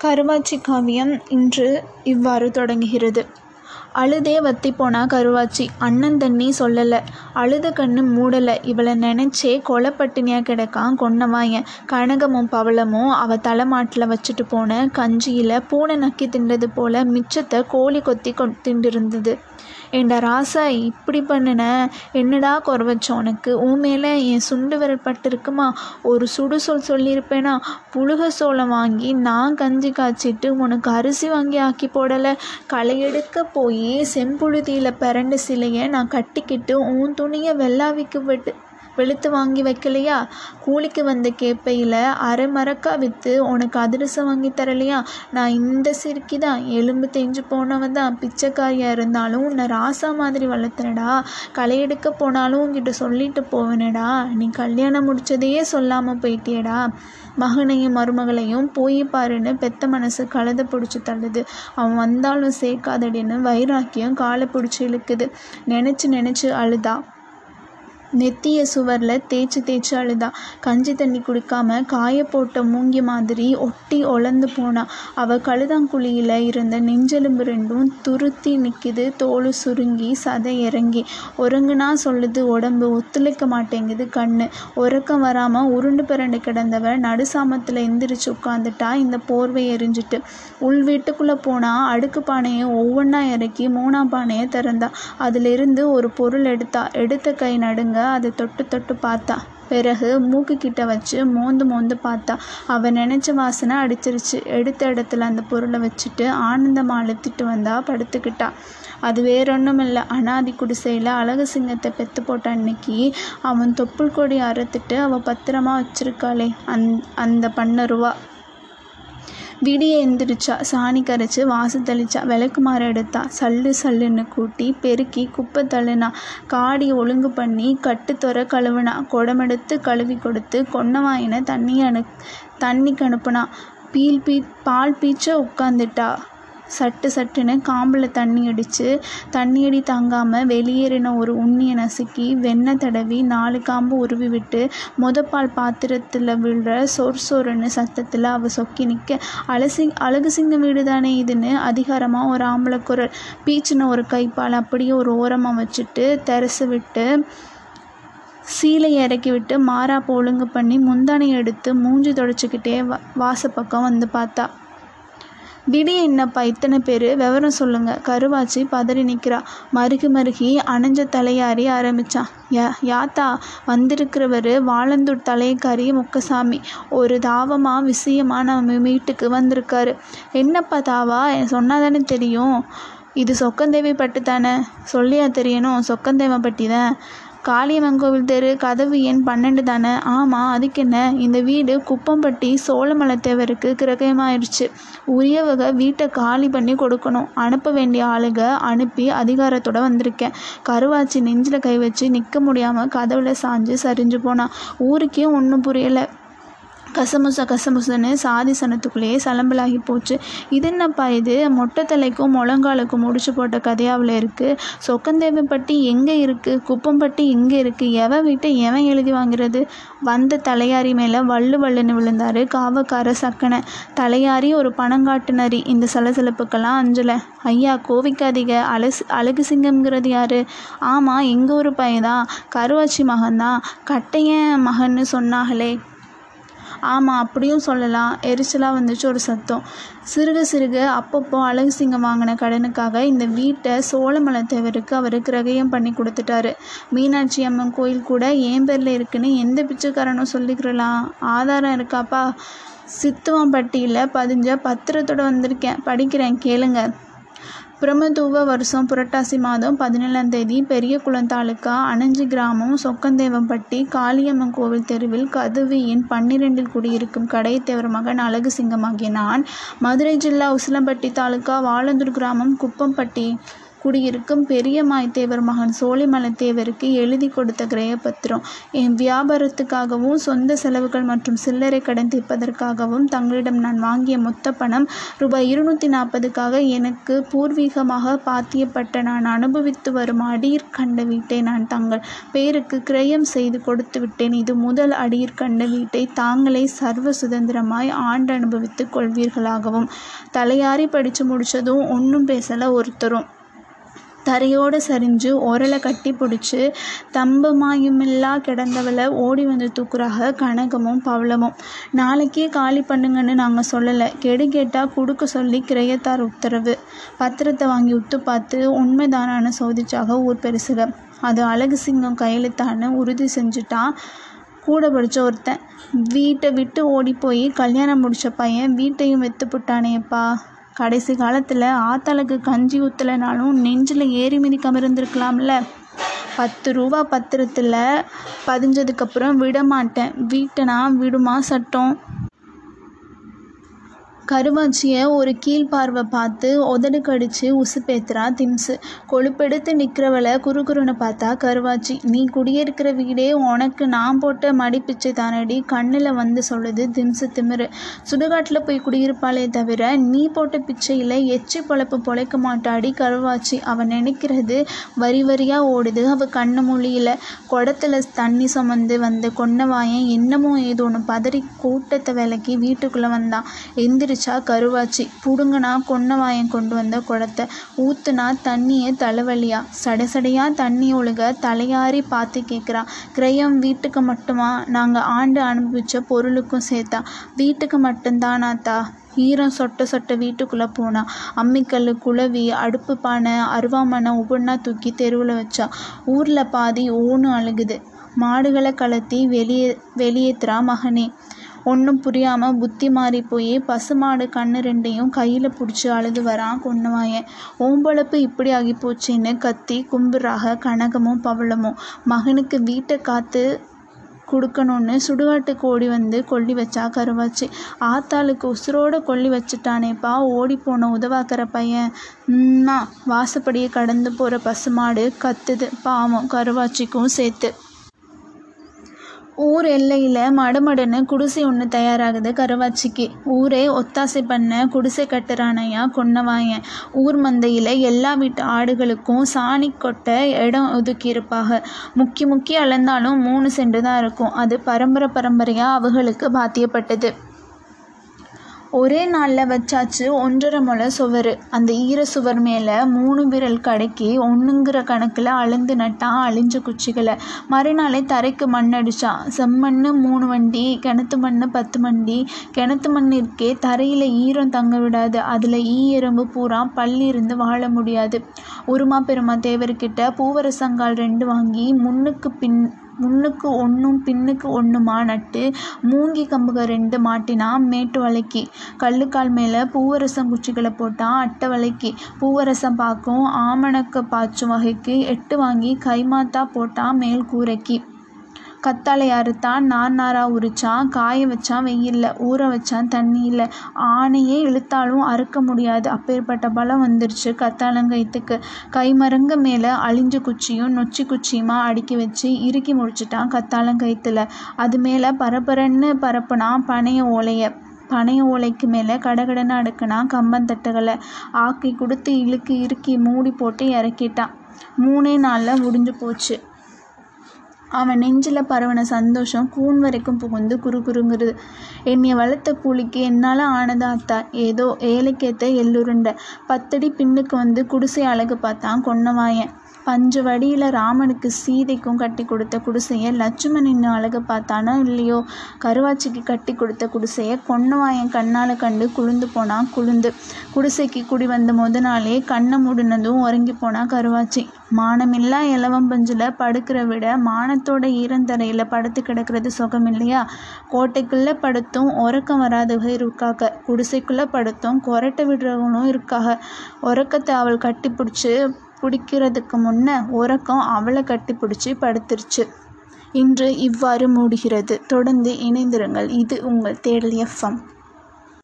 கருவாச்சி காவியம் இன்று இவ்வாறு தொடங்குகிறது. அழுதே வத்திப்போனா கருவாச்சி அண்ணன் தண்ணி சொல்லலை அழுத கண்ணு மூடலை இவளை நினச்சே கொலை பட்டினியாக கிடக்கான் கொன்னவாயன் கனகமும் பவளமும் அவ தலைமாட்டில் வச்சுட்டு போன கஞ்சியில் பூனை நக்கி தின்றது போல மிச்சத்தை கோழி கொத்தி கொ திண்டிருந்தது ஏன்டா ராசா இப்படி பண்ணுன? என்னடா குறை வச்சோம் உனக்கு? உன் மேலே என் சுண்டு விரல் பட்டிருக்குமா? ஒரு சுடு சொல் சொல்லியிருப்பேனா? புழுக சோளம் வாங்கி நான் கஞ்சி காய்ச்சிட்டு உனக்கு அரிசி வாங்கி ஆக்கி போடலை. களை எடுக்க போய் செம்புழுதியில் பிறண்ட சிலையை நான் கட்டிக்கிட்டு உன் துணியை வெள்ளாவிக்கு விட்டு வெளுத்து வாங்கி வைக்கலையா? கூலிக்கு வந்த கேப்பையில் அரை மரக்கா விற்று உனக்கு அதிரசம் வாங்கி தரலையா? நான் இந்த சிறுக்கி தான். எலும்பு தேஞ்சு போனவன் தான். பிச்சைக்காரியாக இருந்தாலும் உன்னை ராசா மாதிரி வளர்த்துனடா. களை எடுக்க போனாலும் உன்கிட்ட சொல்லிட்டு போவேனடா. நீ கல்யாணம் முடிச்சதையே சொல்லாமல் போயிட்டியடா. மகனையும் மருமகளையும் போய் பாருன்னு பெத்த மனசு கழுத பிடிச்சி தள்ளுது. அவன் வந்தாலும் சேர்க்காதடின்னு வைராக்கியம் காலை பிடிச்சி இழுக்குது. நினச்சி நினச்சி அழுதா. நெத்திய சுவரில் தேய்ச்சி தேய்ச்சி அழுதா. கஞ்சி தண்ணி குடிக்காம காய போட்ட மூங்கி மாதிரி ஒட்டி ஒளந்து போனா. அவள் கழுதாங்குழியில் இருந்த நெஞ்செலும்பு ரெண்டும் துருத்தி நிற்கிது தோல் சுருங்கி சதை இறங்கி. உறங்குனா சொல்லுது உடம்பு ஒத்துழைக்க மாட்டேங்குது கண்ணு. உறக்கம் வராமல் உருண்டு பிறண்டு கிடந்தவ நடுசாமத்தில் எந்திரிச்சு உட்காந்துட்டா இந்த போர்வை எரிஞ்சிட்டு. உள் வீட்டுக்குள்ளே போனால் அடுக்கு பானையை ஒவ்வொன்றா இறக்கி மூணாம் பானையை திறந்தா. அதிலிருந்து ஒரு பொருள் எடுத்தா. எடுத்த கை நடுங்க அதை தொட்டு தொட்டு பார்த்தா. பிறகு மூக்கு கிட்ட வச்சு மோந்து மோந்து பார்த்தா. அவள் நினச்ச வாசனை அடிச்சிருச்சு. எடுத்த இடத்துல அந்த பொருளை வச்சுட்டு ஆனந்தமாக அழுத்திட்டு வந்தா படுத்துக்கிட்டா. அது வேறொன்றும் இல்லை அனாதி குடிசையில் அழகு சிங்கத்தை பெத்து போட்ட அன்னைக்கு அவன் தொப்புள் கொடி அறுத்துட்டு அவள் பத்திரமா வச்சிருக்காளே. அந் அந்த பண்ண ரூபா விடிய எந்திரிச்சா சாணி கரைச்சி வாசல் தெளிச்சா விளக்குமாறு எடுத்தா சல்லு சல்லுன்னு கூட்டி பெருக்கி குப்பை தள்ளுனா காடி ஒழுங்கு பண்ணி கட்டுத்தொர கழுவுனா குடமெடுத்து கழுவி கொடுத்து கொன்னவாயின தண்ணி அனு தண்ணிக்கு அனுப்புனா பீல் பீ பால் பீச்ச உட்காந்துட்டா சட்டு சட்டுன்னு காம்பில் தண்ணி அடித்து தண்ணி அடி தாங்காமல் வெளியேறின ஒரு உண்ணியை நசுக்கி வெண்ணெய் தடவி நாலு காம்பு உருவி விட்டு மொதப்பால் பாத்திரத்தில் விழுற சொர் சொருன்னு சத்தத்தில் அவள் சொக்கி நிற்க அலசி அழகு சிங்க வீடு தானே இதுன்னு அதிகாரமாக ஒரு ஆம்பளை குரல் பீச்சின ஒரு கைப்பால் அப்படியே ஒரு ஓரமாக வச்சுட்டு தெரசு விட்டு சீலையை இறக்கி விட்டு மாறாப்ப ஒழுங்கு பண்ணி முந்தானை எடுத்து மூஞ்சி தொடச்சிக்கிட்டே வா வாசப்பக்கம் வந்து பார்த்தா. விடிய என்னப்பா இத்தனை பேர்? விவரம் சொல்லுங்க. கருவாச்சி பதறி நிற்கிறா மருகி மருகி அணைஞ்ச தலையாரி ஆரம்பித்தான் யா யாத்தா வந்திருக்கிறவர் வாழந்தூர் தலையக்காரி முக்கசாமி. ஒரு தாவமாக விஷயமாக நம்ம வீட்டுக்கு வந்திருக்காரு. என்னப்பா தாவா? சொன்னால் தானே தெரியும். இது சொக்கந்தேவி பட்டு தானே சொல்லியா தெரியணும். சொக்கந்தேவன் பட்டி தான் காளியம்மன் கோவில் தெரு கதவு எண் பன்னெண்டு தானே? ஆமாம் அதுக்கு என்ன இந்த வீடு குப்பம்பட்டி சோழமலத்தேவருக்கு கிரகமாயிருச்சு. உரியவக வீட்டை காலி பண்ணி கொடுக்கணும். அனுப்ப வேண்டிய ஆளுக அனுப்பி அதிகாரத்தோட வந்திருக்கேன். கருவாச்சி நெஞ்சில் கை வச்சு நிற்க முடியாமல் கதவுல சாஞ்சு சரிஞ்சு போனான் ஊருக்கே ஒன்றும் புரியலை. கசமுச கசமுசன்னு சாதி சனத்துக்குள்ளேயே சலம்பலாகி போச்சு. இது என்னப்பா இது? மொட்டை தலைக்கும் முழங்காலுக்கும் முடிச்சு போட்ட கதையாவில் இருக்குது சொக்கந்தேவப்பட்டி எங்கே இருக்குது குப்பம்பட்டி எங்கே இருக்குது எவன் வீட்டை எவன் எழுதி வாங்கிறது? வந்த தலையாரி மேலே வள்ளு வள்ளுன்னு விழுந்தாரு காவக்கார சக்கனை. தலையாரி ஒரு பணங்காட்டுனரி இந்த சலசலப்புக்கெல்லாம் அஞ்சலை. ஐயா கோவிக்காதீங்க அலசு அழகு சிங்கம்ங்கிறது யாரு? ஆமாம் எங்கள் ஊர் பையன்தான். கருவாச்சி மகன்தான். கட்டையன் மகன்னு சொன்னாங்களே ஆமாம் அப்படியும் சொல்லலாம். எரிச்சலாக வந்துச்சு ஒரு சத்தம். சிறுக சிறுக அப்பப்போ அழகு சிங்கம் வாங்கின கடனுக்காக இந்த வீட்டை சோழமலத்தேவருக்கு அவர் கிரகயம் பண்ணி கொடுத்துட்டாரு. மீனாட்சி அம்மன் கோயில் கூட ஏன் பேரில் இருக்குன்னு எந்த பிச்சைக்காரனும் சொல்லிக்கிறலாம். ஆதாரம் இருக்காப்பா? சித்துவாம்பட்டியில் பதிஞ்ச பத்திரத்தோடு வந்திருக்கேன். படிக்கிறேன் கேளுங்க. பிரமதூவ வருஷம் புரட்டாசி மாதம் பதினேழாம் தேதி பெரியகுளம் தாலுக்கா அணஞ்சி கிராமம் சொக்கந்தேவம்பட்டி காளியம்மன் கோவில் தெருவில் கதவு எண் பன்னிரெண்டில் குடியிருக்கும் கடைத்தேவர் மகன் அழகு சிங்கமாகிய நான் மதுரை ஜில்லா உசிலம்பட்டி தாலுக்கா வாழந்தூர் கிராமம் குப்பம்பட்டி குடியிருக்கும் பெரிய மாய்த்தேவர் மகன் சோழிமலைத்தேவருக்கு எழுதி கொடுத்த கிரயப்பத்திரம் என் வியாபாரத்துக்காகவும் சொந்த செலவுகள் மற்றும் சில்லறை கடன் தீர்ப்பதற்காகவும் தங்களிடம் நான் வாங்கிய மொத்த பணம் ரூபாய் இருநூற்றி நாற்பதுக்காக எனக்கு பூர்வீகமாக பாத்தியப்பட்ட நான் அனுபவித்து வரும் அடியிற்கண்ட வீட்டை நான் தங்கள் பேருக்கு கிரயம் செய்து கொடுத்து விட்டேன். இது முதல் அடியிற்கண்ட வீட்டை தாங்களே சர்வ சுதந்திரமாய் ஆண்டு அனுபவித்துக் கொள்வீர்களாகவும். தலையாரி படித்து முடிச்சதும் ஒன்றும் பேசலை ஒருத்தரும். தரையோடு சரிஞ்சு உரலை கட்டி பிடிச்சி தம்பமாயுமில்லா கிடந்தவளை ஓடி வந்து தூக்குறாக கனகமும் பவளமும். நாளைக்கே காலி பண்ணுங்கன்னு நாங்கள் சொல்லலை. கெடு கேட்டால் கொடுக்க சொல்லி கிரையத்தார் உத்தரவு. பத்திரத்தை வாங்கி உத்து பார்த்து உண்மைதானான்னு சோதிச்சாக ஊர் பெருசுக. அது அழகு சிங்கம் கையெழுத்தான்னு உறுதி செஞ்சுட்டான் கூட படித்த ஒருத்தன். வீட்டை விட்டு ஓடி போய் கல்யாணம் முடித்த பையன் வீட்டையும் விற்று புட்டானேப்பா. கடைசி காலத்தில் ஆத்தாளுக்கு கஞ்சி ஊற்றலைனாலும் நெஞ்சில் ஏறி மிதிக்காம இருந்திருக்கலாம்ல. பத்து ரூபா பத்திரத்தில் பதிஞ்சதுக்கப்புறம் விட மாட்டேன் வீட்டை விடுமா சட்டம்? கருவாச்சியை ஒரு கீழ்பார்வை பார்த்து உதடு கடிச்சு உசுப்பேத்துறா திம்ஸு கொழுப்பெடுத்து நிற்கிறவளை குறுகுறுன்னு பார்த்தா கருவாச்சி நீ குடியிருக்கிற வீடே உனக்கு நான் போட்ட மடிப்பிச்சை தானடி கண்ணில் வந்து சொல்லுது திம்ஸு திமிரு. சுடுகாட்டில் போய் குடியிருப்பாளே தவிர நீ போட்ட பிச்சையில் எச்சி பொழப்பு பொழைக்க மாட்டாடி கருவாச்சி. அவன் நினைக்கிறது வரி வரியாக ஓடுது அவள் கண்ணு மொழியில் குடத்தில் தண்ணி சுமந்து வந்த கொன்னவாயன் என்னமோ ஏதோ ஒன்று பதறி கூட்டத்தை விலக்கி வீட்டுக்குள்ளே வந்தான். எந்திரிச்சா கருவாச்சி. புடுங்கினா கொன்னவாயன் கொண்டு வந்த குடத்தை. ஊத்துனா தண்ணியே தலைவலியா. சடசடையா தண்ணி ஒழுக தலையாரி பார்த்து கேட்குறா கிரயம் வீட்டுக்கு மட்டுமா? நாங்கள் ஆண்டு அனுபவிச்ச பொருளுக்கும் சேர்த்தா. வீட்டுக்கு மட்டும்தானாத்தா ஈரம் சொட்ட சொட்ட வீட்டுக்குள்ளே போனா. அம்மிக்கல் குளவி அடுப்பு பானை அருவாமனை ஒவ்வொன்றா தூக்கி தெருவில் வச்சா. ஊரில் பாதி ஓணும் அழுகுது. மாடுகளை கலத்தி வெளியே வெளியேத்துறா மகனே. ஒன்றும் புரியாமல் புத்தி மாறி போய் பசுமாடு கண்ணு ரெண்டையும் கையில் பிடிச்சி அழுது வரான் கொன்னவாயன் ஓம்பளப்பு இப்படி ஆகி போச்சேன்னு கத்தி கும்பிட்றாக கனகமும் பவளமும். மகனுக்கு வீட்டை காத்து கொடுக்கணுன்னு சுடுகாட்டுக்கு ஓடி வந்து கொல்லி வச்சா கருவாச்சி. ஆத்தாளுக்கு உசுரோட கொல்லி வச்சுட்டானேப்பா ஓடி போன உதவாக்கிற பையன். ம்மா வாசப்படியை கடந்து போகிற பசுமாடு கத்துது. பாவம் கருவாச்சிக்கும் சேர்த்து. ஊர் எல்லையில் மடமடன்னு குடிசை ஒன்று தயாராகுது கருவாச்சிக்கு. ஊரே ஒத்தாசை பண்ண குடிசை கட்டுறானையா கொன்னவாயன். ஊர் மந்தையில் எல்லா வீட்டு ஆடுகளுக்கும் சாணி கொட்ட இடம் ஒதுக்கியிருப்பாக. முக்கி முக்கி அளந்தாலும் மூணு செண்டு தான் இருக்கும். அது பரம்பரை பரம்பரையாக அவகளுக்கு பாத்தியப்பட்டது. ஒரே நாளில் வச்சாச்சு ஒன்றரை முளை சுவர். அந்த ஈர சுவர் மேலே மூணு விரல் கடைக்கி ஒன்றுங்கிற கணக்கில் அளந்து நட்டான் அழிஞ்ச குச்சிகளை. மறுநாளே தரைக்கு மண் அடித்தான் செம்மண் மூணு வண்டி கிணத்து மண் பத்து வண்டி. கிணத்து மண் இருக்கே தரையில் ஈரம் தங்க விடாது. அதில் ஈ எறும்பு பூரா பள்ளி இருந்து வாழ முடியாது. உருமா பெருமா தேவர்கிட்ட பூவரசங்கால் ரெண்டு வாங்கி முன்னுக்கு பின் முன்னுக்கு ஒன்றும் பின்னுக்கு ஒன்றுமா நட்டு மூங்கி கம்புக ரெண்டு மாட்டினா மேட்டு வலைக்கு கல்லுக்கால் மேலே பூவரசம் குச்சிகளை போட்டான் அட்டை வலைக்கு பூவரசம் பாக்கும் ஆமணக்க பாய்ச்சும் வகைக்கு எட்டு வாங்கி கைமாத்தா போட்டான் மேல் கூரைக்கு. கத்தாழை அறுத்தான் நார் நாராக உரிச்சான் காய வச்சான் வெயில்ல ஊற வச்சான் தண்ணியில். ஆணையே இழுத்தாலும் அறுக்க முடியாது. அப்பேற்பட்ட பலம் வந்துருச்சு கத்தாழங்கயிற்றுக்கு கைமருங்க மேலே அழிஞ்ச குச்சியும் நொச்சி குச்சியுமா அடுக்கி வச்சு இறுக்கி முடிச்சிட்டான் கத்தாழங்கயத்தில் அது மேலே பரபரன்னு பரப்புனான் பனைய ஓலையை. பனைய ஓலைக்கு மேலே கடகடன்னு அடுக்குனா கம்பந்தட்டுகளை ஆக்கி கொடுத்து இழுக்கு இறுக்கி மூடி போட்டு இறக்கிட்டான். மூணே நாளில் முடிஞ்சு போச்சு. அவன் நெஞ்சில் பரவன சந்தோஷம் கூன் வரைக்கும் புகுந்து குறு குறுங்குறது வளர்த்த கூலிக்கு என்னால் ஆனதா அத்தா? ஏதோ ஏழைக்கேத்த எள்ளுருண்டை. பத்தடி பின்னுக்கு வந்து குடிசை அழகு பார்த்தான் கொன்னவாயன். பஞ்சு வடியில் ராமனுக்கு சீதைக்கும் கட்டி கொடுத்த குடிசையை லட்சுமணன் அழகு பார்த்தானோ இல்லையோ? கருவாச்சிக்கு கட்டி கொடுத்த குடிசையை கொன்னவாயன் கண்ணால் கண்டு குளிந்து போனான் குளிந்து குடிசைக்கு குடி வந்த முத நாளே கண்ணை மூடினதும் உறங்கி போனா கருவாச்சி. மானமில்லா இலவம்பஞ்சில் படுக்கிற விட மானத்தோட ஈரந்தரையில் படுத்து கிடக்கிறது சுகம் இல்லையா? கோட்டைக்குள்ளே படுத்தும் உறக்கம் வராதவங்க இருக்காக. குடிசைக்குள்ளே படுத்தும் கொரட்டை விடுறவங்களும் இருக்காக. உறக்கத்தை அவள் கட்டி பிடிச்சி பிடிக்கிறதுக்கு முன்ன உறக்கம் அவளை கட்டி பிடிச்சி படுத்துருச்சு. இன்று இவ்வாறு மூடுகிறது. தொடர்ந்து இணைந்திருங்கள். இது உங்கள் தேடல் எஃப்எம்